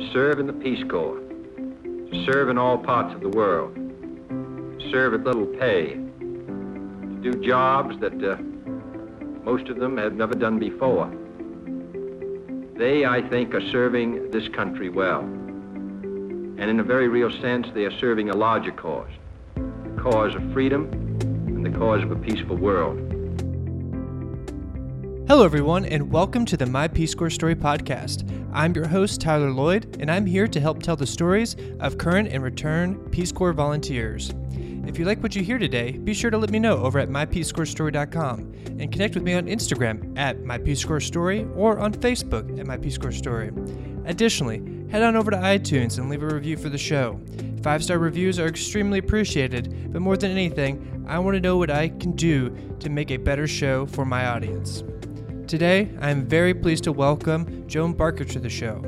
to serve in the Peace Corps, to serve in all parts of the world, to serve at little pay, to do jobs that uh, most of them have never done before. They, I think, are serving this country well. And in a very real sense, they are serving a larger cause, the cause of freedom and the cause of a peaceful world. Hello, everyone, and welcome to the My Peace Corps Story podcast. I'm your host, Tyler Lloyd, and I'm here to help tell the stories of current and return Peace Corps volunteers. If you like what you hear today, be sure to let me know over at mypeacecorpsstory.com and connect with me on Instagram at mypeacecorpsstory or on Facebook at mypeacecorpsstory. Additionally, head on over to iTunes and leave a review for the show. Five star reviews are extremely appreciated, but more than anything, I want to know what I can do to make a better show for my audience. Today, I am very pleased to welcome Joan Barker to the show.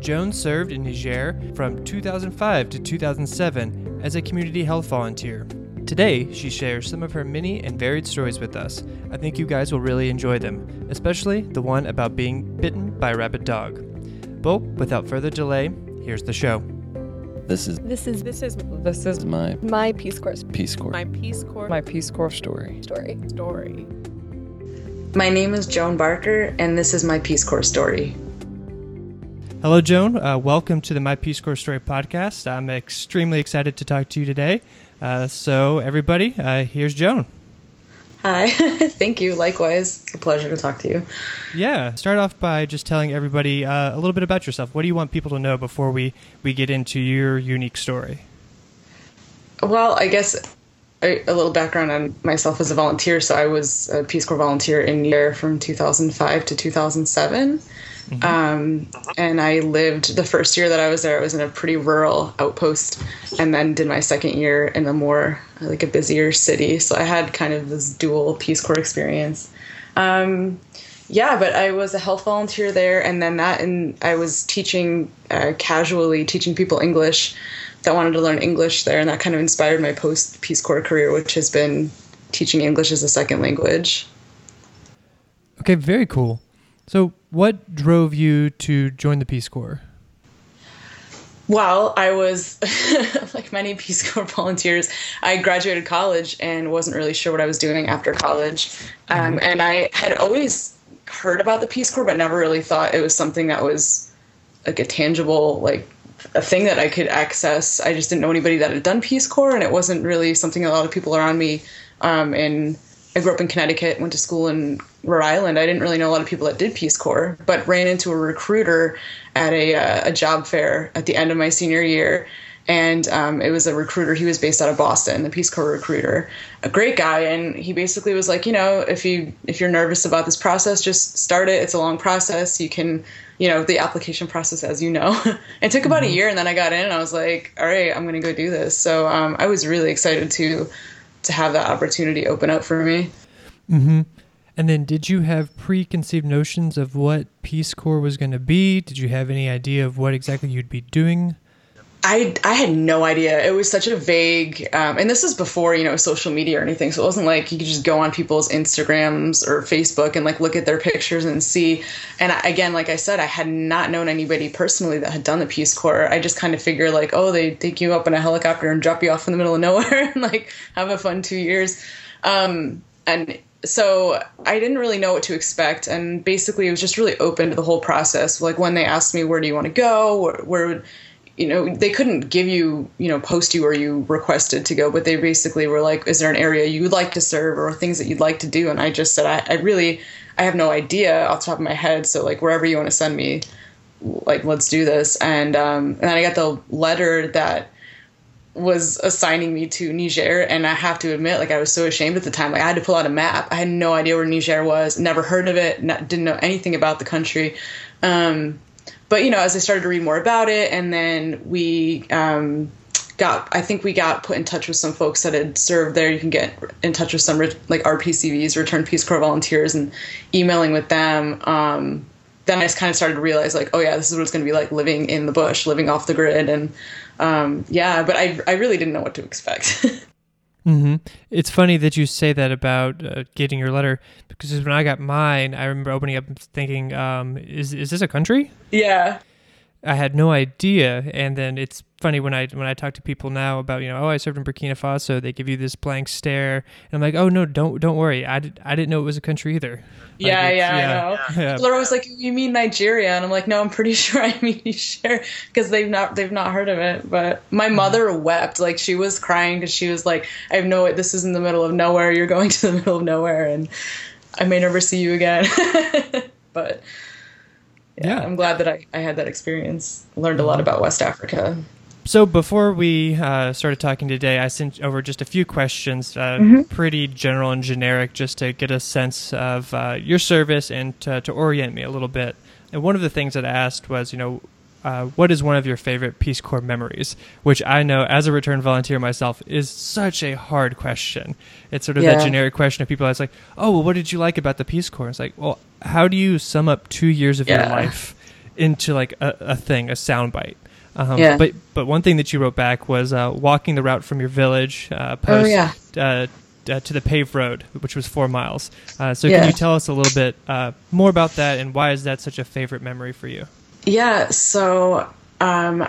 Joan served in Niger from 2005 to 2007 as a community health volunteer. Today, she shares some of her many and varied stories with us. I think you guys will really enjoy them, especially the one about being bitten by a rabid dog. But without further delay, here's the show. This is This is this is this is my my Peace Corps Peace Corps my Peace Corps my Peace Corps story. story. Story. My name is Joan Barker, and this is my Peace Corps story. Hello, Joan. Uh, welcome to the My Peace Corps Story podcast. I'm extremely excited to talk to you today. Uh, so, everybody, uh, here's Joan. Hi, thank you. Likewise, it's a pleasure to talk to you. Yeah, start off by just telling everybody uh, a little bit about yourself. What do you want people to know before we, we get into your unique story? Well, I guess a, a little background on myself as a volunteer. So I was a Peace Corps volunteer in Niger from 2005 to 2007. Um, and I lived the first year that I was there. I was in a pretty rural outpost, and then did my second year in a more like a busier city. So I had kind of this dual Peace Corps experience. Um, yeah, but I was a health volunteer there, and then that, and I was teaching uh, casually, teaching people English that wanted to learn English there, and that kind of inspired my post Peace Corps career, which has been teaching English as a second language. Okay, very cool. So, what drove you to join the Peace Corps? Well, I was like many Peace Corps volunteers. I graduated college and wasn't really sure what I was doing after college. Um, and I had always heard about the Peace Corps, but never really thought it was something that was like a tangible, like a thing that I could access. I just didn't know anybody that had done Peace Corps, and it wasn't really something a lot of people around me. Um, and I grew up in Connecticut, went to school in Rhode Island. I didn't really know a lot of people that did Peace Corps, but ran into a recruiter at a, uh, a job fair at the end of my senior year. And um, it was a recruiter. He was based out of Boston, the Peace Corps recruiter, a great guy. And he basically was like, you know, if you if you're nervous about this process, just start it. It's a long process. You can, you know, the application process, as you know, it took about a year. And then I got in, and I was like, all right, I'm going to go do this. So um, I was really excited to to have that opportunity open up for me. Mm-hmm. And then, did you have preconceived notions of what Peace Corps was going to be? Did you have any idea of what exactly you'd be doing? I, I had no idea. It was such a vague, um, and this was before you know social media or anything. So it wasn't like you could just go on people's Instagrams or Facebook and like look at their pictures and see. And I, again, like I said, I had not known anybody personally that had done the Peace Corps. I just kind of figured like, oh, they take you up in a helicopter and drop you off in the middle of nowhere and like have a fun two years. Um, and so I didn't really know what to expect, and basically it was just really open to the whole process. Like when they asked me, "Where do you want to go?" Where, where you know they couldn't give you you know post you where you requested to go but they basically were like is there an area you would like to serve or things that you'd like to do and i just said i, I really i have no idea off the top of my head so like wherever you want to send me like let's do this and um and then i got the letter that was assigning me to Niger, and I have to admit, like I was so ashamed at the time. Like I had to pull out a map. I had no idea where Niger was. Never heard of it. Not, didn't know anything about the country. Um, but you know, as I started to read more about it, and then we um, got, I think we got put in touch with some folks that had served there. You can get in touch with some like RPCVs, Returned Peace Corps volunteers, and emailing with them. Um, then I just kind of started to realize, like, oh yeah, this is what it's going to be like living in the bush, living off the grid, and um, yeah. But I, I really didn't know what to expect. Mm-hmm. It's funny that you say that about uh, getting your letter because when I got mine, I remember opening up and thinking, um, "Is is this a country?" yeah. I had no idea. And then it's funny when I when I talk to people now about you know oh I served in Burkina Faso, they give you this blank stare, and I'm like oh no don't don't worry I, did, I didn't know it was a country either. Like, Yeah, yeah, I know. Yeah. People are always like, "You mean Nigeria?" And I'm like, "No, I'm pretty sure I mean Niger because they've not they've not heard of it." But my mm-hmm. mother wept, like she was crying because she was like, "I have no, this is in the middle of nowhere. You're going to the middle of nowhere, and I may never see you again." but yeah, Yeah. I'm glad that I, I had that experience. Learned a lot mm-hmm. about West Africa. So before we uh, started talking today, I sent over just a few questions, uh, pretty general and generic, just to get a sense of uh, your service and to, to orient me a little bit. And one of the things that I asked was, you know, uh, what is one of your favorite Peace Corps memories? Which I know, as a return volunteer myself, is such a hard question. It's sort of that generic question of people. It's like, oh, well, what did you like about the Peace Corps? It's like, well, how do you sum up two years of your life into like a, a thing, a soundbite? Um, Yeah. But but one thing that you wrote back was uh, walking the route from your village uh, Oh, post yeah. uh, uh, to the paved road, which was four miles. Uh, so Yeah. can you tell us a little bit uh, more about that and why is that such a favorite memory for you? Yeah, so um,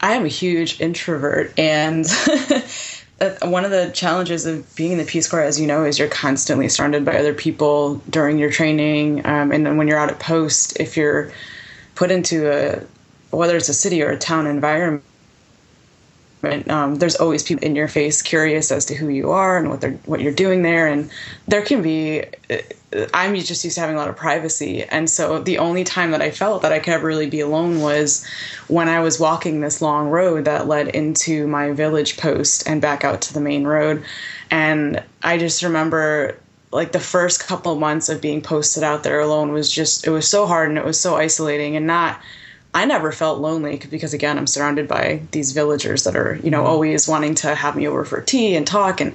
I am a huge introvert, and one of the challenges of being in the Peace Corps, as you know, is you're constantly surrounded by other people during your training, um, and then when you're out at post, if you're put into a whether it's a city or a town environment. Um, there's always people in your face curious as to who you are and what they're what you're doing there and there can be I'm just used to having a lot of privacy. And so the only time that I felt that I could ever really be alone was when I was walking this long road that led into my village post and back out to the main road. And I just remember like the first couple months of being posted out there alone was just, it was so hard and it was so isolating and not. I never felt lonely because again I'm surrounded by these villagers that are you know always wanting to have me over for tea and talk and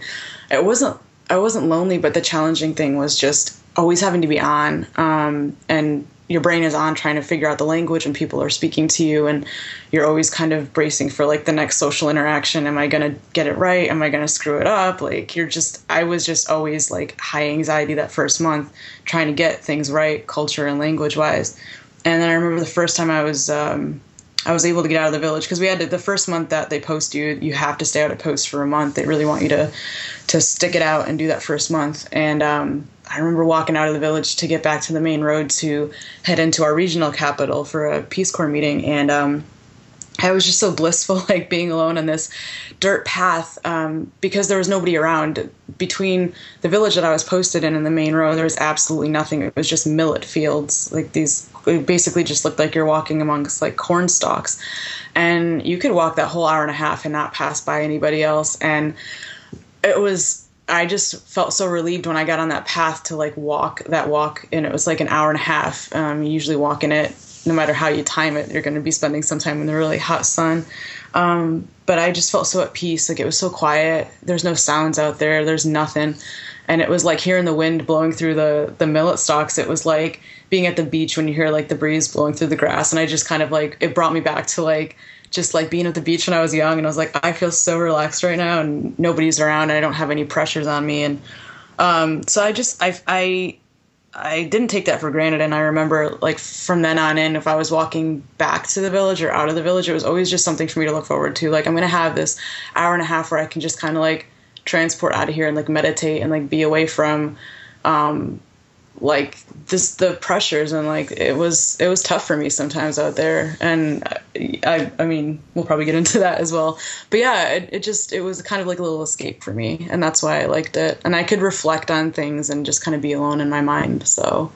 it wasn't I wasn't lonely but the challenging thing was just always having to be on um, and your brain is on trying to figure out the language and people are speaking to you and you're always kind of bracing for like the next social interaction. Am I going to get it right? Am I going to screw it up? Like you're just I was just always like high anxiety that first month trying to get things right culture and language wise and then I remember the first time I was um, I was able to get out of the village because we had to, the first month that they post you, you have to stay out at post for a month. They really want you to to stick it out and do that first month. And um, I remember walking out of the village to get back to the main road to head into our regional capital for a Peace Corps meeting, and um, I was just so blissful, like being alone on this dirt path um, because there was nobody around. Between the village that I was posted in and the main road, there was absolutely nothing. It was just millet fields, like these. It basically just looked like you're walking amongst like corn stalks, and you could walk that whole hour and a half and not pass by anybody else. And it was I just felt so relieved when I got on that path to like walk that walk, and it was like an hour and a half. Um, you usually walking it, no matter how you time it, you're going to be spending some time in the really hot sun. Um, but I just felt so at peace. Like it was so quiet. There's no sounds out there. There's nothing, and it was like hearing the wind blowing through the the millet stalks. It was like being at the beach when you hear like the breeze blowing through the grass, and I just kind of like it brought me back to like just like being at the beach when I was young, and I was like, I feel so relaxed right now, and nobody's around, and I don't have any pressures on me, and um, so I just I I I didn't take that for granted, and I remember like from then on in, if I was walking back to the village or out of the village, it was always just something for me to look forward to. Like I'm gonna have this hour and a half where I can just kind of like transport out of here and like meditate and like be away from um, like this the pressures and like it was it was tough for me sometimes out there. And i i mean we'll probably get into that as well. But yeah it, it just it was kind of like a little escape for me. And that's why i liked it. And i could reflect on things and just kind of be alone in my mind. So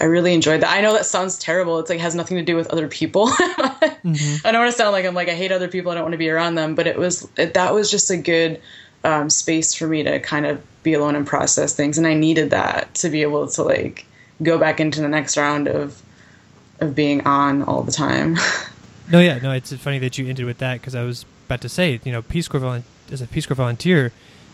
i really enjoyed that. I know that sounds terrible. It's like has nothing to do with other people. I don't want to sound like i'm like i hate other people. I don't want to be around them. But it was it, that was just a good um, space for me to kind of be alone and process things and i needed that to be able to like go back into the next round of of being on all the time No, yeah, no. It's funny that you ended with that because I was about to say, you know, Peace Corps volun- as a Peace Corps volunteer,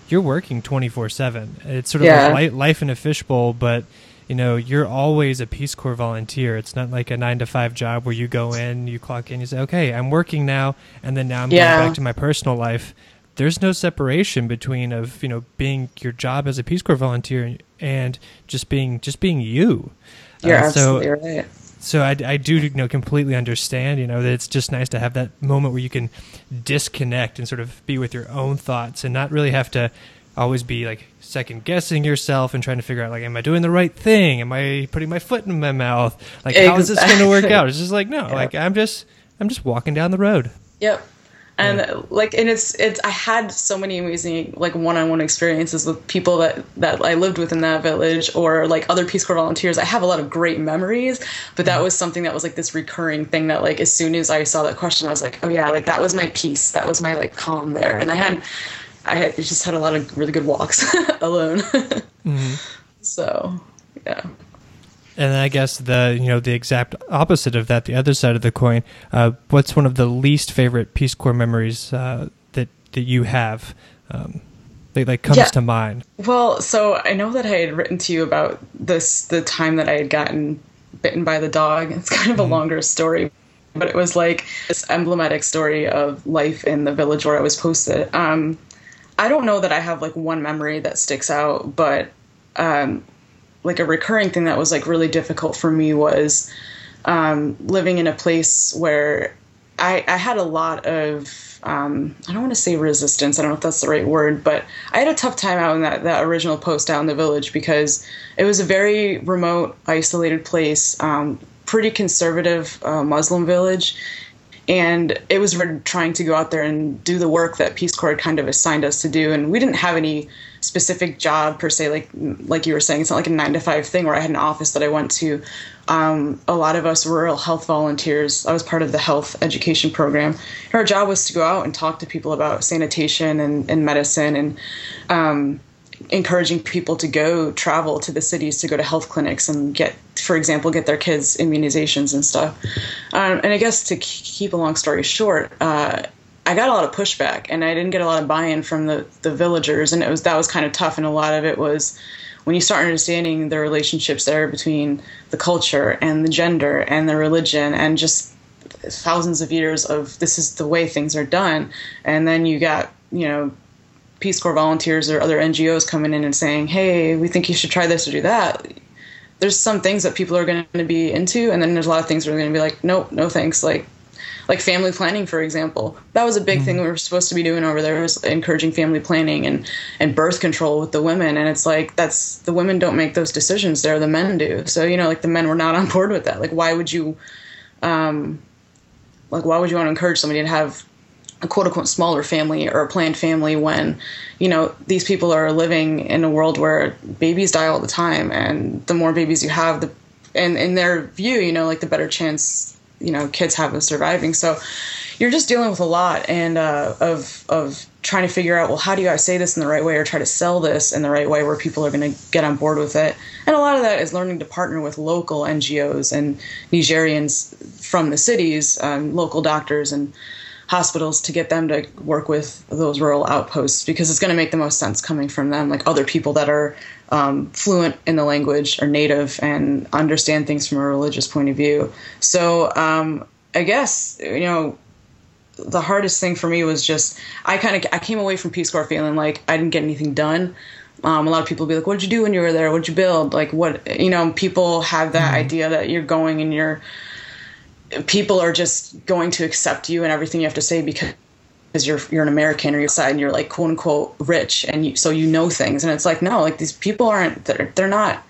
you're working twenty four seven. It's sort of Yeah. like life in a fishbowl, but you know, you're always a Peace Corps volunteer. It's not like a nine to five job where you go in, you clock in, you say, okay, I'm working now, and then now I'm Yeah. going back to my personal life. There's no separation between of you know being your job as a Peace Corps volunteer and just being just being you. you're Uh, so absolutely right. so I, I do you know completely understand you know that it's just nice to have that moment where you can disconnect and sort of be with your own thoughts and not really have to always be like second guessing yourself and trying to figure out like am i doing the right thing? Am i putting my foot in my mouth? Like how is this going to work out? It's just like no like i'm just i'm just walking down the road. Yep. And like, and it's it's. I had so many amazing like one-on-one experiences with people that that I lived with in that village, or like other Peace Corps volunteers. I have a lot of great memories, but that was something that was like this recurring thing that like as soon as I saw that question, I was like, oh yeah, like that was my peace. That was my like calm there, and I had, I had just had a lot of really good walks alone. Mm-hmm. So, yeah. And then i guess the you know the exact opposite of that the other side of the coin uh, what's one of the least favorite peace corps memories uh, that that you have um, that like comes Yeah. to mind Well, so I know that I had written to you about this the time that I had gotten bitten by the dog. It's kind of a longer story, but it was like this emblematic story of life in the village where I was posted. Um, I don't know that I have like one memory that sticks out, but um, like a recurring thing that was like really difficult for me was um, living in a place where I, I had a lot of um, I don't want to say resistance. I don't know if that's the right word, but I had a tough time out in that, that original post out in the village because it was a very remote, isolated place, um, pretty conservative uh, Muslim village. And it was trying to go out there and do the work that Peace Corps kind of assigned us to do. And we didn't have any specific job per se, like like you were saying. It's not like a nine to five thing where I had an office that I went to. Um, a lot of us rural health volunteers. I was part of the health education program. Our job was to go out and talk to people about sanitation and, and medicine and um, encouraging people to go travel to the cities to go to health clinics and get, for example, get their kids immunizations and stuff. Um, and I guess to keep a long story short, uh, I got a lot of pushback and I didn't get a lot of buy-in from the, the villagers, and it was that was kind of tough. And a lot of it was when you start understanding the relationships there between the culture and the gender and the religion and just thousands of years of this is the way things are done, and then you got you know Peace Corps volunteers or other NGOs coming in and saying, "Hey, we think you should try this or do that." There's some things that people are going to be into, and then there's a lot of things are going to be like, "Nope, no thanks." Like, like family planning, for example. That was a big thing we were supposed to be doing over there was encouraging family planning and and birth control with the women. And it's like that's the women don't make those decisions there, the men do. So you know, like the men were not on board with that. Like, why would you, um, like, why would you want to encourage somebody to have a quote unquote smaller family or a planned family when you know these people are living in a world where babies die all the time and the more babies you have the and in their view you know like the better chance you know kids have of surviving. So you're just dealing with a lot and uh, of of trying to figure out well how do you I say this in the right way or try to sell this in the right way where people are going to get on board with it? And a lot of that is learning to partner with local NGOs and Nigerians from the cities um, local doctors and hospitals to get them to work with those rural outposts because it's going to make the most sense coming from them, like other people that are um, fluent in the language or native and understand things from a religious point of view. So um, I guess you know the hardest thing for me was just I kind of I came away from Peace Corps feeling like I didn't get anything done. Um, a lot of people be like, "What did you do when you were there? What did you build?" Like, what you know, people have that idea that you're going and you're people are just going to accept you and everything you have to say because because you're you're an American or you're side and you're like quote unquote rich and you, so you know things. And it's like no like these people aren't they're, they're not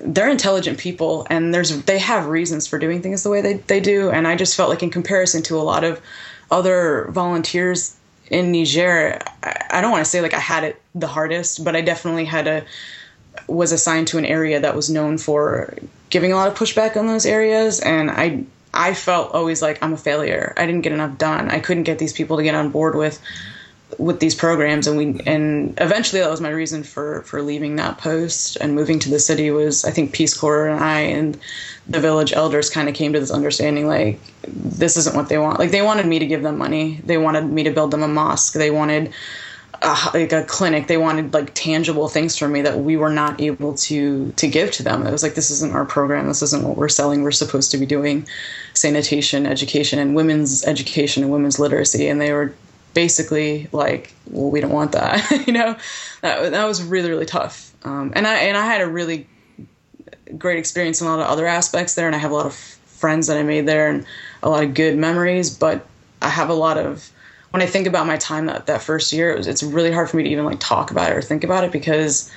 they're intelligent people and there's they have reasons for doing things the way they, they do. And I just felt like in comparison to a lot of other volunteers in Niger I, I don't want to say like I had it the hardest but I definitely had a was assigned to an area that was known for giving a lot of pushback on those areas. And I I felt always like I'm a failure. I didn't get enough done. I couldn't get these people to get on board with with these programs and we and eventually that was my reason for for leaving that post and moving to the city was I think Peace Corps and I and the village elders kind of came to this understanding like this isn't what they want. Like they wanted me to give them money. They wanted me to build them a mosque. They wanted a, like a clinic. They wanted like tangible things from me that we were not able to to give to them. It was like this isn't our program. This isn't what we're selling. We're supposed to be doing sanitation, education, and women's education and women's literacy. And they were basically like, well, we don't want that. you know, that that was really really tough. Um, and I and I had a really great experience in a lot of other aspects there, and I have a lot of friends that I made there and a lot of good memories. But I have a lot of when I think about my time that that first year, it was, it's really hard for me to even like talk about it or think about it because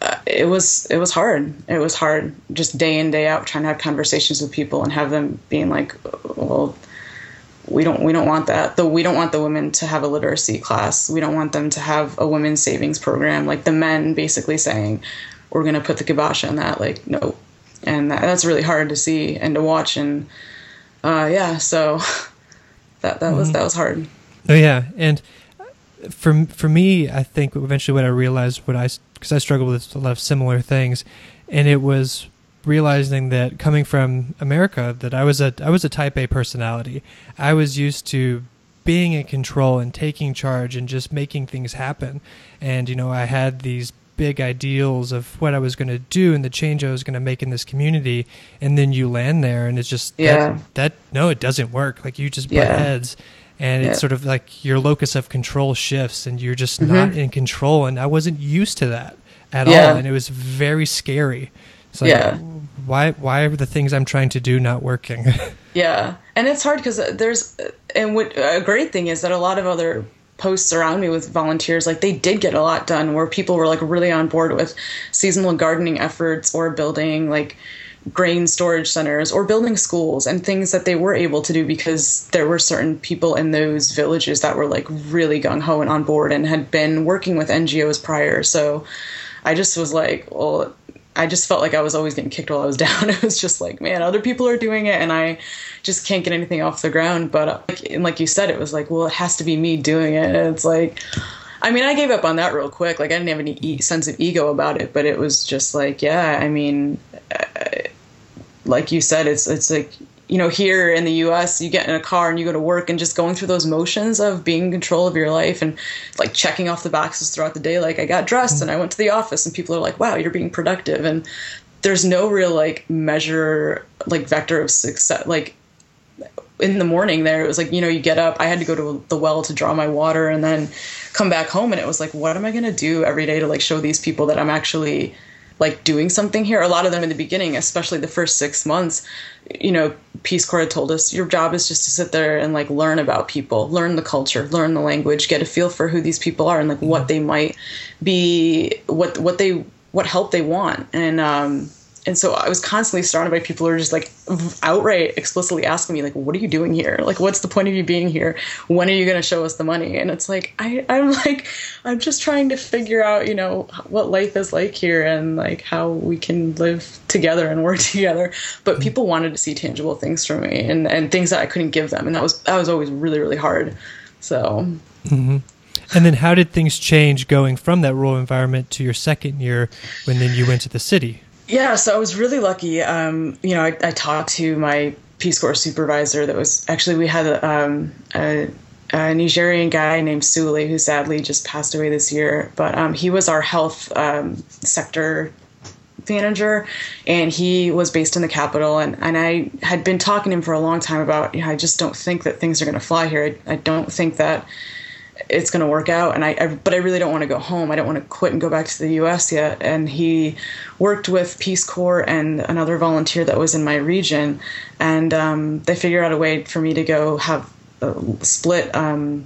uh, it was it was hard. It was hard just day in day out trying to have conversations with people and have them being like, well, we don't we don't want that. The we don't want the women to have a literacy class. We don't want them to have a women's savings program. Like the men basically saying, we're gonna put the kibosh on that. Like no, and that, that's really hard to see and to watch. And uh, yeah, so that that was mm-hmm. that was hard. Oh yeah, and for for me, I think eventually what I realized what I because I struggled with a lot of similar things, and it was realizing that coming from America that I was a I was a type A personality. I was used to being in control and taking charge and just making things happen. And you know, I had these big ideals of what I was going to do and the change I was going to make in this community and then you land there and it's just yeah. that, that no it doesn't work. Like you just butt Yeah. heads and Yeah. it's sort of like your locus of control shifts and you're just Mhm. not in control and I wasn't used to that at Yeah. all and it was very scary. It's like Yeah. why why are the things I'm trying to do not working? Yeah, and it's hard because there's, and what a great thing is that a lot of other posts around me with volunteers, like they did get a lot done, where people were like really on board with seasonal gardening efforts or building like grain storage centers or building schools and things that they were able to do because there were certain people in those villages that were like really gung ho and on board and had been working with NGOs prior. So I just was like, well, I just felt like I was always getting kicked while I was down. It was just like, man, other people are doing it, and I just can't get anything off the ground. But uh, like, and like you said, it was like, well, it has to be me doing it. And it's like, I mean, I gave up on that real quick. Like, I didn't have any e- sense of ego about it, but it was just like, yeah, I mean, uh, like you said, it's it's like you know, here in the U.S., you get in a car and you go to work, and just going through those motions of being in control of your life and like checking off the boxes throughout the day. Like, I got dressed and I went to the office, and people are like, "Wow, you're being productive," and there's no real like measure, like vector of success. Like in the morning, there it was like you know, you get up. I had to go to the well to draw my water, and then come back home, and it was like, what am I gonna do every day to like show these people that I'm actually like doing something here. A lot of them in the beginning, especially the first six months, you know, Peace Corps had told us your job is just to sit there and like learn about people, learn the culture, learn the language, get a feel for who these people are and like what they might be, what what they what help they want, and um, and so I was constantly surrounded by people who are just like outright explicitly asking me like, "What are you doing here? Like, what's the point of you being here? When are you going to show us the money?" And it's like I I'm like I'm just trying to figure out you know what life is like here and like how we can live together and work together. But mm-hmm. people wanted to see tangible things from me and and things that I couldn't give them, and that was that was always really really hard. So mm-hmm. And then how did things change going from that rural environment to your second year when then you went to the city? Yeah, so I was really lucky. Um, you know, I, I talked to my Peace Corps supervisor. That was actually we had a, um, a, a Nigerian guy named Sule who sadly just passed away this year. But um, he was our health um, sector manager, and he was based in the capital. And, and I had been talking to him for a long time about, you know, I just don't think that things are going to fly here. I, I don't think that it's going to work out and I, I but I really don't want to go home. I don't want to quit and go back to the US yet and he worked with Peace Corps and another volunteer that was in my region and um, they figured out a way for me to go have a split um,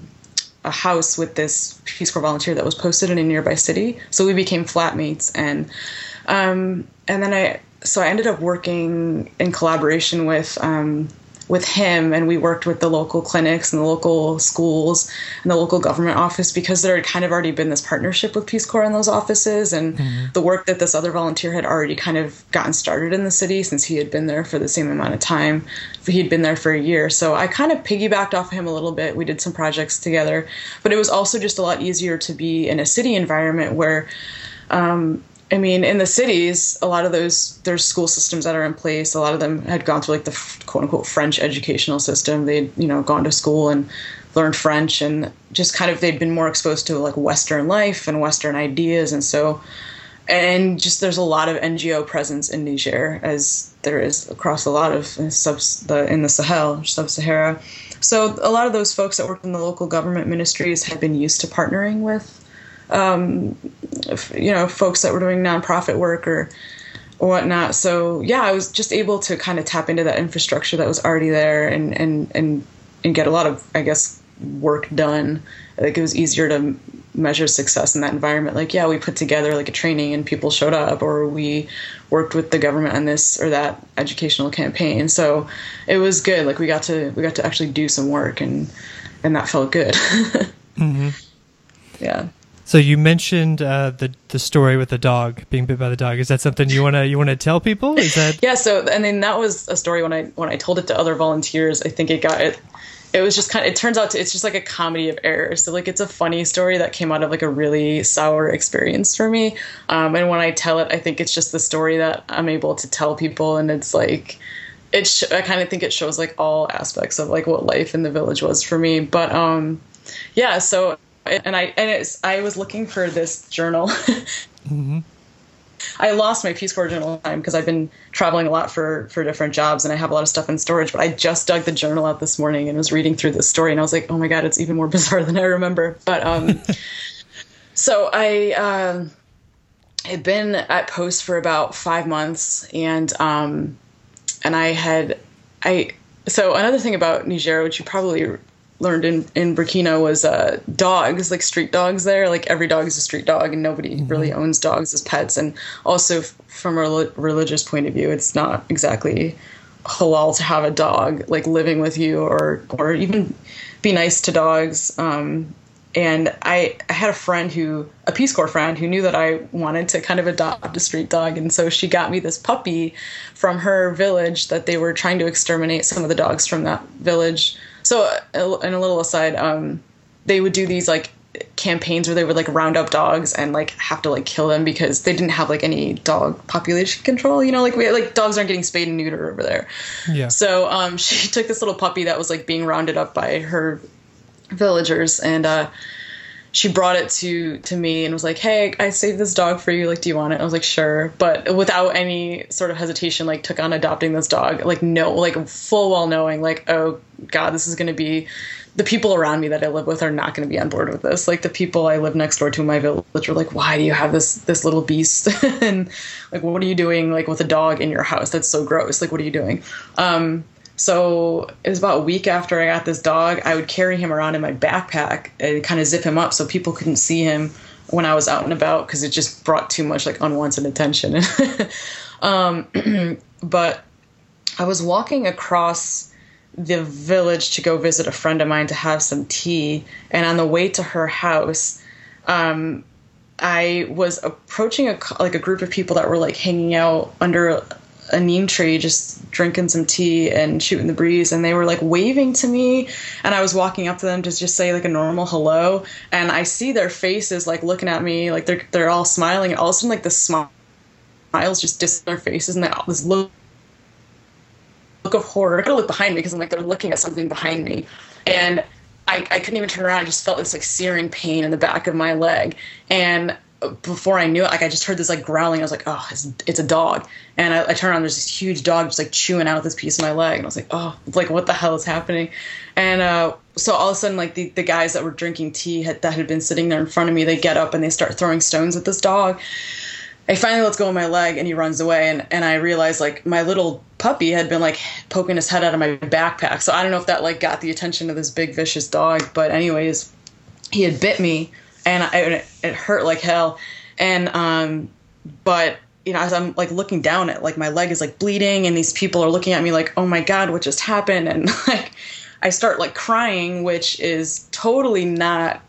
a house with this Peace Corps volunteer that was posted in a nearby city. So we became flatmates and um, and then I so I ended up working in collaboration with um, with him and we worked with the local clinics and the local schools and the local government office because there had kind of already been this partnership with Peace Corps in those offices and the work that this other volunteer had already kind of gotten started in the city since he had been there for the same amount of time. He'd been there for a year. So I kind of piggybacked off of him a little bit. We did some projects together, but it was also just a lot easier to be in a city environment where um, I mean, in the cities, a lot of those there's school systems that are in place. A lot of them had gone through like the quote unquote French educational system. They'd you know gone to school and learned French and just kind of they'd been more exposed to like Western life and Western ideas, and so and just there's a lot of NGO presence in Niger as there is across a lot of sub the in the Sahel, sub-Sahara. So a lot of those folks that worked in the local government ministries had been used to partnering with um, you know, folks that were doing nonprofit work or whatnot. So yeah, I was just able to kind of tap into that infrastructure that was already there and and and and get a lot of I guess work done. Like it was easier to measure success in that environment. Like yeah, we put together like a training and people showed up, or we worked with the government on this or that educational campaign. So it was good. Like we got to we got to actually do some work and and that felt good. hmm yeah. So you mentioned uh, the the story with the dog being bit by the dog. Is that something you wanna you wanna tell people? Is that yeah so and then that was a story when i when i told it to other volunteers. I think it got it it was just kind of it turns out to, it's just like a comedy of errors so like it's a funny story that came out of like a really sour experience for me. Um, and when i tell it i think it's just the story that i'm able to tell people. And it's like it sh- i kind of think it shows like all aspects of like what life in the village was for me. But um yeah so and i and it's i was looking for this journal I lost my Peace Corps journal time because I've been traveling a lot for for different jobs and I have a lot of stuff in storage. But I just dug the journal out this morning and was reading through this story and I was like, oh my god, it's even more bizarre than I remember. But um, so I um, had been at Post for about five months and um, and I had I so another thing about Niger, which you probably learned in in Burkina was uh, dogs, like street dogs. There, like every dog is a street dog, and nobody really owns dogs as pets. And also, f- from a rel- religious point of view, it's not exactly halal to have a dog like living with you, or or even be nice to dogs. Um, and I, I had a friend who a peace corps friend who knew that i wanted to kind of adopt a street dog and so she got me this puppy from her village that they were trying to exterminate some of the dogs from that village so uh, and a little aside um, they would do these like campaigns where they would like round up dogs and like have to like kill them because they didn't have like any dog population control you know like we like dogs aren't getting spayed and neutered over there yeah? so um, she took this little puppy that was like being rounded up by her villagers, and uh, she brought it to to me and was like, "Hey, I saved this dog for you. Like, do you want it?" I was like, "Sure," but without any sort of hesitation, like took on adopting this dog. Like, no, like full well knowing, like, oh God, this is going to be the people around me that I live with are not going to be on board with this. Like the people I live next door to in my village are like, "Why do you have this this little beast?" and like, "What are you doing like with a dog in your house? That's so gross. Like, what are you doing?" Um, so it was about a week after I got this dog. I would carry him around in my backpack and kind of zip him up so people couldn't see him when I was out and about because it just brought too much like unwanted attention. um, but I was walking across the village to go visit a friend of mine to have some tea, and on the way to her house, um, I was approaching a like a group of people that were like hanging out under a neem tree just drinking some tea and shooting the breeze and they were like waving to me and i was walking up to them to just say like a normal hello and i see their faces like looking at me like they're they're all smiling and all of a sudden like the smiles just dis their faces and they all this look look of horror i gotta look behind me because i'm like they're looking at something behind me and I, I couldn't even turn around. I just felt this like searing pain in the back of my leg. And before I knew it, like I just heard this like growling. I was like, oh, it's, it's a dog. And I, I turned around, there's this huge dog just like chewing out this piece of my leg. And I was like, oh, like what the hell is happening? And uh, so all of a sudden, like the, the guys that were drinking tea had, that had been sitting there in front of me, they get up and they start throwing stones at this dog. I finally lets go of my leg and he runs away. And, and I realized like my little puppy had been like poking his head out of my backpack. So I don't know if that like got the attention of this big vicious dog. But anyways, he had bit me and I, it, it hurt like hell. And um, but you know, as I'm like looking down at like my leg is like bleeding, and these people are looking at me like, oh my god, what just happened? And like I start like crying, which is totally not.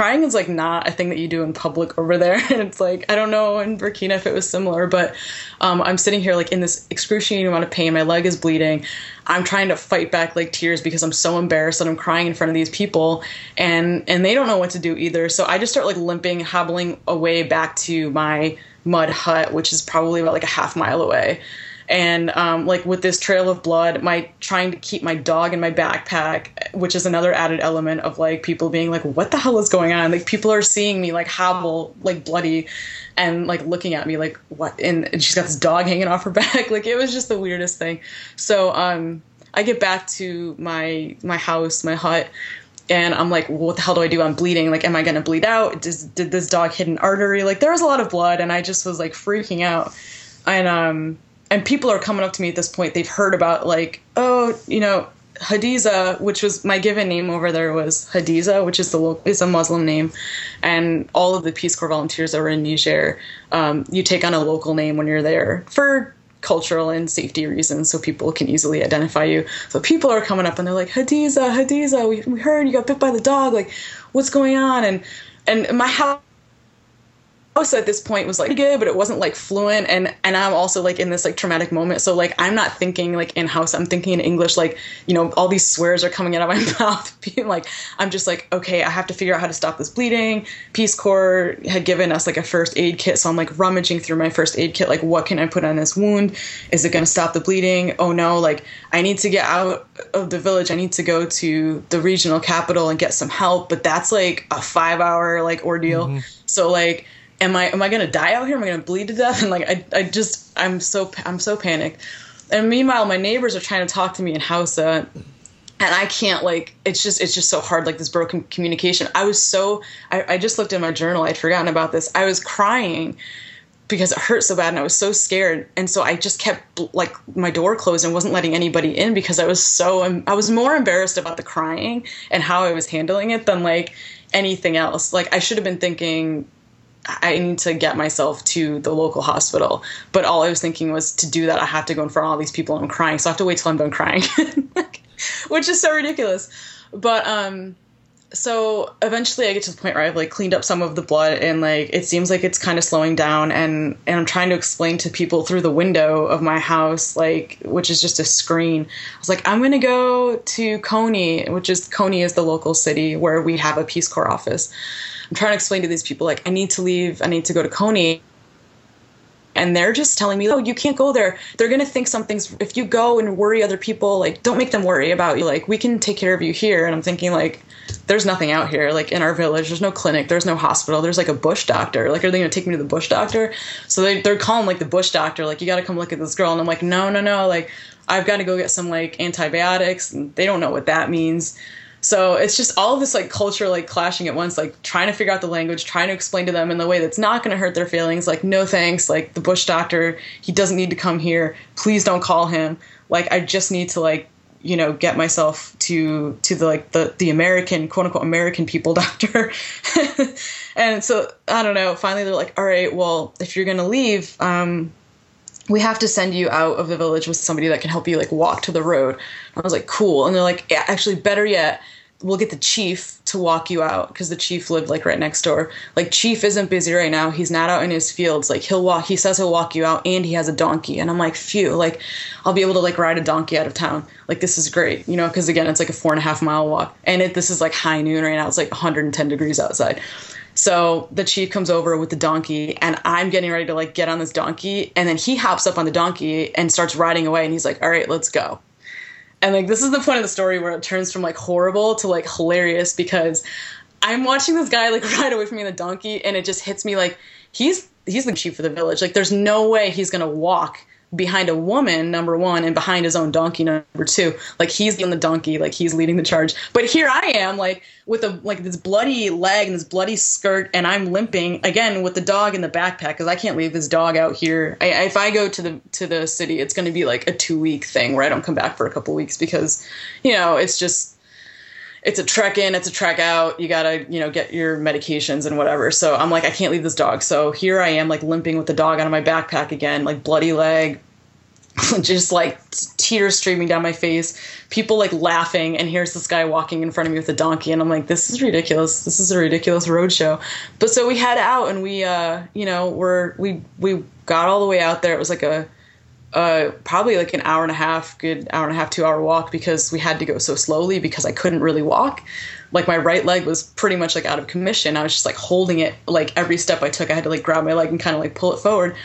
Crying is like not a thing that you do in public over there, and it's like I don't know in Burkina if it was similar, but um, I'm sitting here like in this excruciating amount of pain. My leg is bleeding. I'm trying to fight back like tears because I'm so embarrassed that I'm crying in front of these people and and they don't know what to do either. So I just start like limping, hobbling away back to my mud hut, which is probably about like a half mile away. And um, like with this trail of blood, my trying to keep my dog in my backpack, which is another added element of like people being like, "What the hell is going on?" Like people are seeing me like hobble, like bloody, and like looking at me like, "What?" And, and she's got this dog hanging off her back. like it was just the weirdest thing. So um, I get back to my my house, my hut, and I'm like, what the hell do I do? I'm bleeding. Like, am I gonna bleed out? Does, did this dog hit an artery? Like, there was a lot of blood, and I just was like freaking out. and um and people are coming up to me at this point. They've heard about like oh you know Hadiza, which was my given name over there, was Hadiza, which is the is a Muslim name, and all of the Peace Corps volunteers that were in Niger, um, you take on a local name when you're there for cultural and safety reasons, so people can easily identify you. So people are coming up and they're like, Hadiza, Hadiza, we, we heard you got bit by the dog. Like, what's going on? And and my Hausa Hausa at this point was like good, but it wasn't like fluent. And and I'm also like in this like traumatic moment. So like I'm not thinking like in Hausa. I'm thinking in English. Like you know all these swears are coming out of my mouth. Being like I'm just like okay, I have to figure out how to stop this bleeding. Peace Corps had given us like a first aid kit, so I'm like rummaging through my first aid kit. Like what can I put on this wound? Is it going to stop the bleeding? Oh no! Like I need to get out of the village. I need to go to the regional capital and get some help. But that's like a five hour like ordeal. Mm-hmm. So like am I am I gonna die out here? Am I gonna bleed to death? And like I, I just I'm so I'm so panicked. And meanwhile, my neighbors are trying to talk to me in Hausa, uh, and I can't like it's just it's just so hard like this broken communication. I was so I, I just looked in my journal. I'd forgotten about this. I was crying because it hurt so bad and I was so scared. And so I just kept like my door closed and wasn't letting anybody in because I was so I was more embarrassed about the crying and how I was handling it than like anything else. Like I should have been thinking I need to get myself to the local hospital. But all I was thinking was to do that, I have to go in front of all these people and I'm crying. So I have to wait till I'm done crying, which is so ridiculous. But, um, so eventually I get to the point where I've like cleaned up some of the blood and like it seems like it's kind of slowing down and and I'm trying to explain to people through the window of my house like which is just a screen. I was like I'm going to go to Konni, which is Konni is the local city where we have a Peace Corps office. I'm trying to explain to these people like I need to leave, I need to go to Konni. And they're just telling me, oh, you can't go there. They're gonna think something's. If you go and worry other people, like don't make them worry about you. Like we can take care of you here. And I'm thinking like, there's nothing out here. Like in our village, there's no clinic, there's no hospital. There's like a bush doctor. Like are they gonna take me to the bush doctor? So they they're calling like the bush doctor. Like you got to come look at this girl. And I'm like, no, no, no. Like I've got to go get some like antibiotics. And they don't know what that means. So it's just all of this like culture like clashing at once, like trying to figure out the language, trying to explain to them in the way that's not going to hurt their feelings. Like, no thanks. Like the bush doctor, he doesn't need to come here. Please don't call him. Like, I just need to like you know get myself to to the like the the American quote unquote American people doctor. and so I don't know. Finally, they're like, all right, well, if you're gonna leave, um, we have to send you out of the village with somebody that can help you like walk to the road. I was like, cool. And they're like, yeah, actually, better yet, we'll get the chief to walk you out because the chief lived like right next door. Like, chief isn't busy right now. He's not out in his fields. Like, he'll walk. He says he'll walk you out, and he has a donkey. And I'm like, phew. Like, I'll be able to like ride a donkey out of town. Like, this is great. You know, because again, it's like a four and a half mile walk, and it this is like high noon right now. It's like 110 degrees outside. So the chief comes over with the donkey, and I'm getting ready to like get on this donkey, and then he hops up on the donkey and starts riding away, and he's like, "All right, let's go." And like this is the point of the story where it turns from like horrible to like hilarious because I'm watching this guy like ride away from me on the donkey, and it just hits me like he's he's the chief of the village. Like there's no way he's gonna walk behind a woman number one and behind his own donkey number two. Like he's on the donkey like he's leading the charge. But here i am like with a like this bloody leg and this bloody skirt and i'm limping again with the dog in the backpack because i can't leave this dog out here. I, if i go to the to the city it's going to be like a two week thing where i don't come back for a couple weeks because you know it's just it's a trek in, it's a trek out. You gotta, you know, get your medications and whatever. So I'm like, I can't leave this dog. So here I am, like limping with the dog out of my backpack again, like bloody leg, just like tears streaming down my face. People like laughing, and here's this guy walking in front of me with a donkey, and I'm like, this is ridiculous. This is a ridiculous road show. But so we head out, and we, uh, you know, we're we we got all the way out there. It was like a uh, probably like an hour and a half, good hour and a half, two hour walk because we had to go so slowly because I couldn't really walk. Like my right leg was pretty much like out of commission. I was just like holding it like every step I took. I had to like grab my leg and kind of like pull it forward.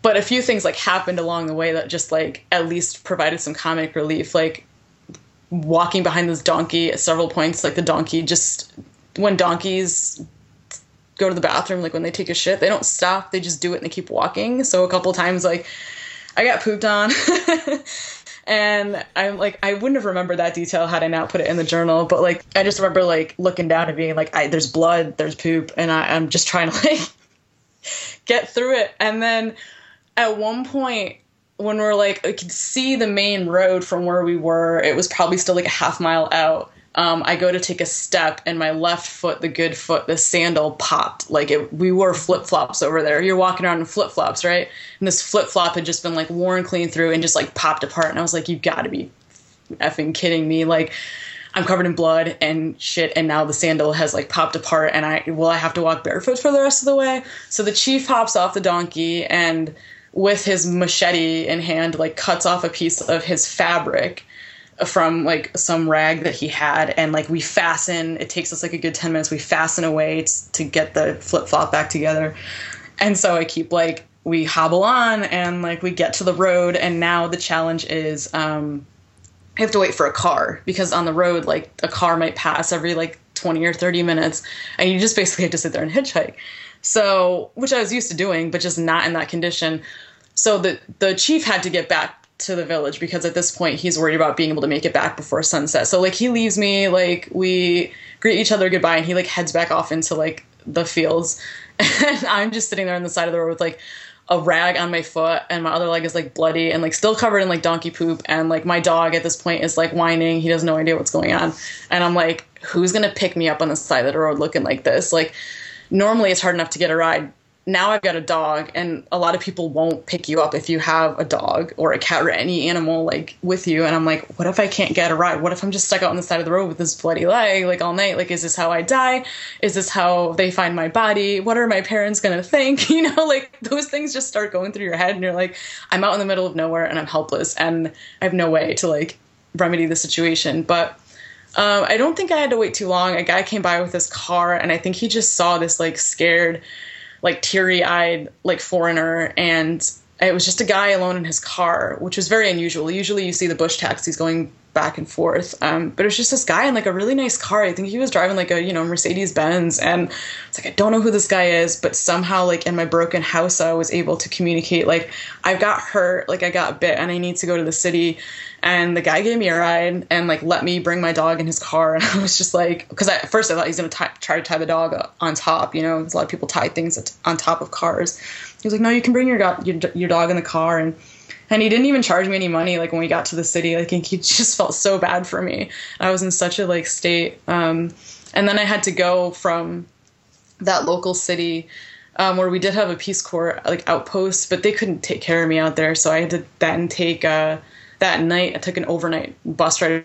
But a few things like happened along the way that just like at least provided some comic relief. Like walking behind this donkey at several points, like the donkey just when donkeys go to the bathroom, like when they take a shit, they don't stop. They just do it and they keep walking. So a couple times like I got pooped on. and I'm like, I wouldn't have remembered that detail had I not put it in the journal. But like, I just remember like looking down and being like, I, there's blood, there's poop, and I, I'm just trying to like get through it. And then at one point when we're like I could see the main road from where we were, it was probably still like a half mile out. Um, I go to take a step, and my left foot, the good foot, the sandal popped. Like it, we wore flip flops over there. You're walking around in flip flops, right? And this flip flop had just been like worn clean through and just like popped apart. And I was like, "You got to be effing kidding me!" Like I'm covered in blood and shit, and now the sandal has like popped apart, and I will I have to walk barefoot for the rest of the way. So the chief hops off the donkey and with his machete in hand, like cuts off a piece of his fabric from like some rag that he had and like we fasten it takes us like a good 10 minutes we fasten away t- to get the flip-flop back together. And so i keep like we hobble on and like we get to the road and now the challenge is um I have to wait for a car because on the road like a car might pass every like 20 or 30 minutes and you just basically have to sit there and hitchhike. So which i was used to doing but just not in that condition. So the the chief had to get back to the village because at this point he's worried about being able to make it back before sunset. So like he leaves me like we greet each other goodbye and he like heads back off into like the fields. And i'm just sitting there on the side of the road with like a rag on my foot and my other leg is like bloody and like still covered in like donkey poop. And like my dog at this point is like whining. He has no idea what's going on. And i'm like who's gonna pick me up on the side of the road looking like this? Like normally it's hard enough to get a ride now i've got a dog and a lot of people won't pick you up if you have a dog or a cat or any animal like with you. And i'm like what if i can't get a ride? What if i'm just stuck out on the side of the road with this bloody leg like all night? Like is this how i die? Is this how they find my body? What are my parents to think? You know like those things just start going through your head and you're like i'm out in the middle of nowhere and i'm helpless and i have no way to like remedy the situation. But um, I don't think I had to wait too long. A guy came by with his car, and I think he just saw this like scared, like teary eyed, like foreigner, and it was just a guy alone in his car, which was very unusual. Usually, you see the bush taxis going back and forth, um, but it was just this guy in like a really nice car. I think he was driving like a you know Mercedes Benz, and it's like I don't know who this guy is, but somehow like in my broken Hausa, I was able to communicate. Like I've got hurt, like I got bit, and I need to go to the city. And the guy gave me a ride and like let me bring my dog in his car. And i was just like because at first i thought he's going to try to tie the dog on top you know? A lot of people tie things on top of cars. He was like no you can bring your, your, your dog in the car. And and he didn't even charge me any money like when we got to the city. Like he just felt so bad for me. I was in such a like state um, and then i had to go from that local city um, where we did have a peace corps like outpost but they couldn't take care of me out there. So i had to then take uh, that night I took an overnight bus ride,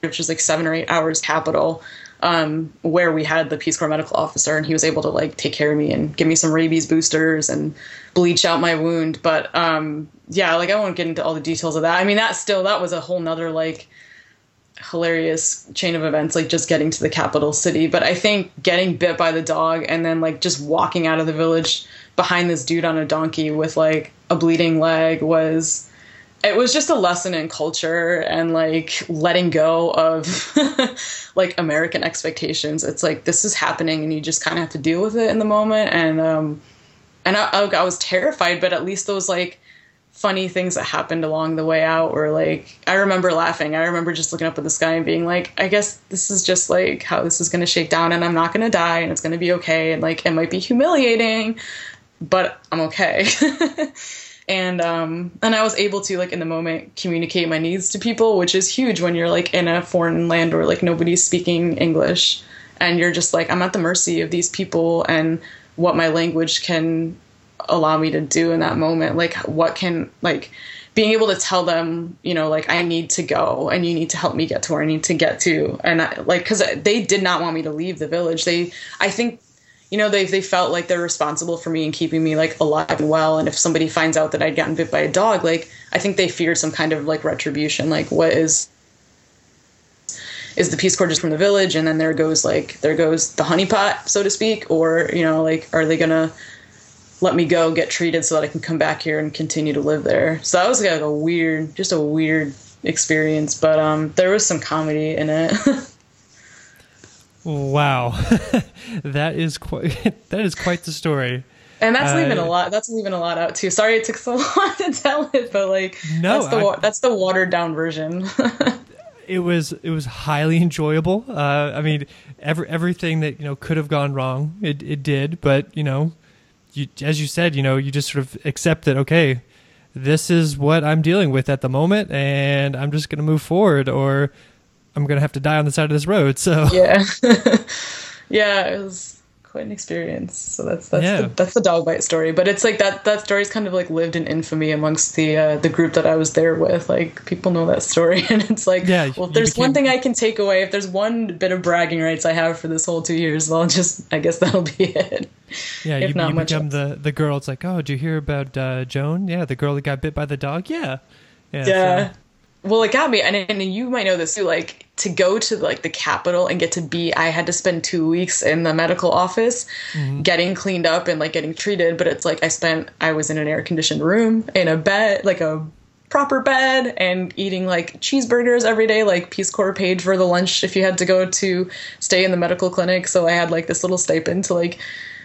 which was like seven or eight hours capital, um, where we had the Peace Corps medical officer, and he was able to like take care of me and give me some rabies boosters and bleach out my wound. But um, yeah, like I won't get into all the details of that. I mean, that still that was a whole nother like hilarious chain of events like just getting to the capital city but i think getting bit by the dog and then like just walking out of the village behind this dude on a donkey with like a bleeding leg was it was just a lesson in culture and like letting go of like American expectations. It's like this is happening and you just kind of have to deal with it in the moment. And um, and I, I was terrified, but at least those like funny things that happened along the way out were like I remember laughing. I remember just looking up at the sky and being like, I guess this is just like how this is going to shake down, and I'm not going to die, and it's going to be okay. And like it might be humiliating, but I'm okay. and um and I was able to like in the moment communicate my needs to people, which is huge when you're like in a foreign land or like nobody's speaking English and you're just like I'm at the mercy of these people and what my language can allow me to do in that moment. Like what can like being able to tell them, you know, like I need to go and you need to help me get to where I need to get to. And I, like, cause they did not want me to leave the village. They, I think you know, they they felt like they're responsible for me and keeping me like alive and well. And if somebody finds out that I'd gotten bit by a dog, like I think they feared some kind of like retribution. Like, what is is the Peace Corps just from the village, and then there goes like there goes the honeypot, so to speak, or you know, like are they gonna let me go get treated so that I can come back here and continue to live there? So that was like a weird, just a weird experience, but um, there was some comedy in it. Wow, that is quite that is quite the story. And that's uh, leaving a lot. That's leaving a lot out too. Sorry it took so long to tell it, but like no, that's the I, that's the watered down version. it was it was highly enjoyable. Uh, I mean, every everything that you know could have gone wrong, it it did. But you know, you, as you said, you know, you just sort of accept that. Okay, this is what I'm dealing with at the moment, and I'm just going to move forward, or I'm going to have to die on the side of this road. So Yeah. yeah, it was quite an experience. So that's that's Yeah. the, that's the dog bite story. But it's like that that story's kind of like lived in infamy amongst the uh, the group that I was there with. Like people know that story, and it's like, Yeah, well, if there's one thing I can take away, if there's one bit of bragging rights I have for this whole two years, I'll just I guess that'll be it. yeah, if you, not you much become else. the the girl. It's like, oh, did you hear about uh, Joan? Yeah, the girl that got bit by the dog. Yeah, yeah. Yeah. so- Well, it got me, and, and you might know this too. Like to go to like the capital and get to be, I had to spend two weeks in the medical office, mm-hmm. getting cleaned up and like getting treated. But it's like I spent, I was in an air conditioned room in a bed, like a proper bed, and eating like cheeseburgers every day. Like Peace Corps paid for the lunch if you had to go to stay in the medical clinic. So I had like this little stipend to like.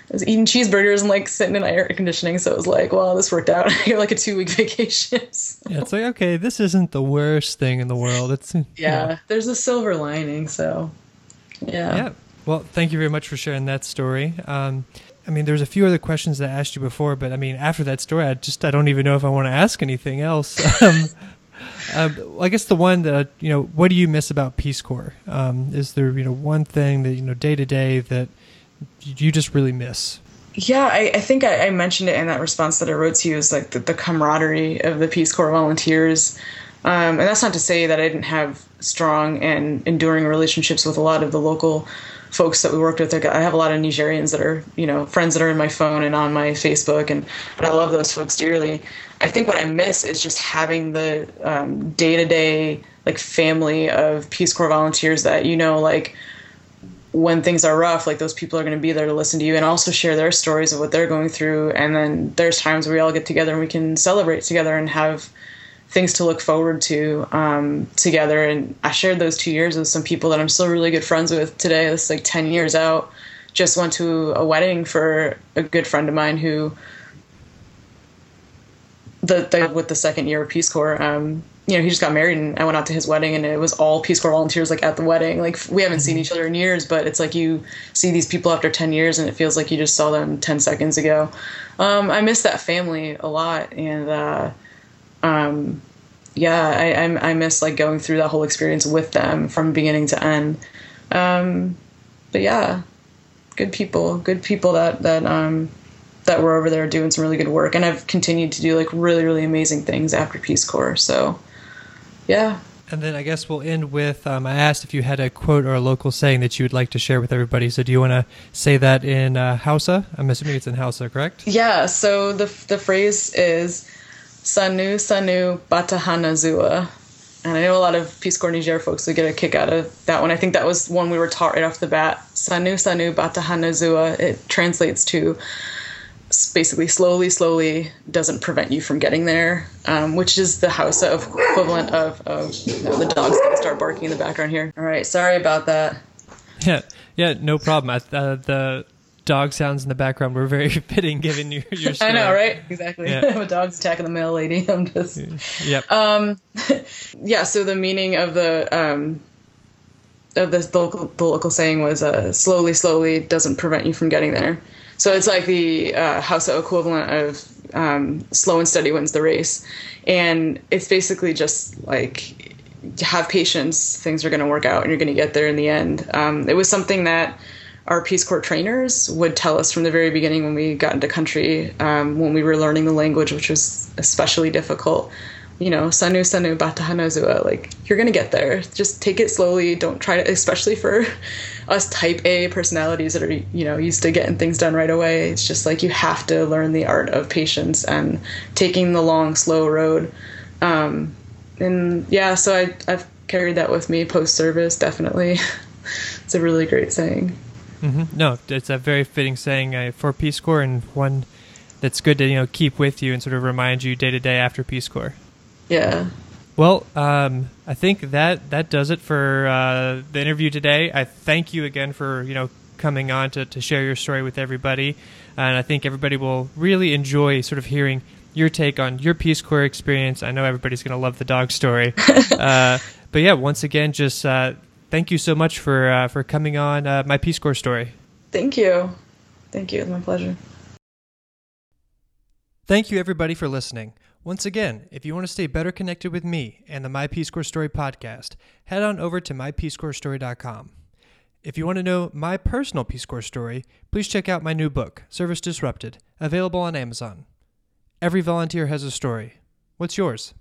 I was eating cheeseburgers and like sitting in air conditioning, so it was like, well, this worked out. I got like a two week vacation. so- Yeah, it's like okay, this isn't the worst thing in the world. It's know, yeah, there's a silver lining. So, yeah. yeah. Well, thank you very much for sharing that story. Um, I mean, there's a few other questions that I asked you before, but I mean, after that story, I just I don't even know if I want to ask anything else. Um, well, I guess the one that you know, what do you miss about Peace Corps? Um, is there you know one thing that you know day to day that you just really miss? Yeah, I, I think I, I mentioned it in that response that I wrote to you is like the, the camaraderie of the Peace Corps volunteers. Um, and that's not to say that I didn't have strong and enduring relationships with a lot of the local folks that we worked with. I have a lot of Nigerians that are, you know, friends that are in my phone and on my Facebook, and, and I love those folks dearly. I think what I miss is just having the day to day, like, family of Peace Corps volunteers that, you know, like, when things are rough, like those people are going to be there to listen to you and also share their stories of what they're going through. And then there's times where we all get together and we can celebrate together and have things to look forward to um, together. And I shared those two years with some people that I'm still really good friends with today. Is like 10 years out. Just went to a wedding for a good friend of mine who, the, the with the second year of Peace Corps, um, you know, he just got married and I went out to his wedding and it was all Peace Corps volunteers like at the wedding. Like we haven't seen each other in years, but it's like you see these people after 10 years and it feels like you just saw them 10 seconds ago. Um, I miss that family a lot. And, uh, um, yeah, I, I, I miss like going through that whole experience with them from beginning to end. Um, but yeah, good people, good people that, that, um, that were over there doing some really good work. And I've continued to do like really, really amazing things after Peace Corps. So, yeah. And then I guess we'll end with um, I asked if you had a quote or a local saying that you would like to share with everybody. So do you want to say that in uh, Hausa? I'm assuming it's in Hausa, correct? Yeah, so the the phrase is Sanu Sanu Batahana Zua. And I know a lot of Peace Corps Niger folks would get a kick out of that one. I think that was one we were taught right off the bat. Sanu Sanu Batahana Zua. It translates to basically slowly, slowly doesn't prevent you from getting there, um, which is the Hausa of equivalent of, of you know, the dog's gonna start barking in the background here. All right, sorry about that. Yeah, yeah, no problem. I, uh, the dog sounds in the background were very fitting given your, your I know, right? Exactly. Yeah. a dog's attacking the mail lady. I'm just. Yep. Um, yeah. So the meaning of the um, of the, the local the local saying was uh, "slowly, slowly doesn't prevent you from getting there." So it's like the uh, equivalent of um, "slow and steady wins the race," and it's basically just like have patience. Things are going to work out, and you're going to get there in the end. Um, it was something that our Peace Corps trainers would tell us from the very beginning when we got into country, um, when we were learning the language, which was especially difficult. You know, sanu sanu batahanazua, like you're gonna get there. Just take it slowly. Don't try to, especially for us type A personalities that are, you know, used to getting things done right away. It's just like you have to learn the art of patience and taking the long, slow road. Um, and yeah, so I, I've carried that with me post service, definitely. it's a really great saying. No, it's a very fitting saying uh, for Peace Corps and one that's good to you know keep with you and sort of remind you day to day after Peace Corps. Yeah. Well, um, I think that that does it for uh, the interview today. I thank you again for you know coming on to, to share your story with everybody, and I think everybody will really enjoy sort of hearing your take on your Peace Corps experience. I know everybody's going to love the dog story, uh, but yeah, once again, just uh, thank you so much for uh, for coming on uh, my Peace Corps story. Thank you. Thank you. It's my pleasure. Thank you, everybody, for listening. Once again, if you want to stay better connected with me and the My Peace Corps Story podcast, head on over to mypeacecorpsstory.com. If you want to know my personal Peace Corps story, please check out my new book, Service Disrupted, available on Amazon. Every volunteer has a story. What's yours?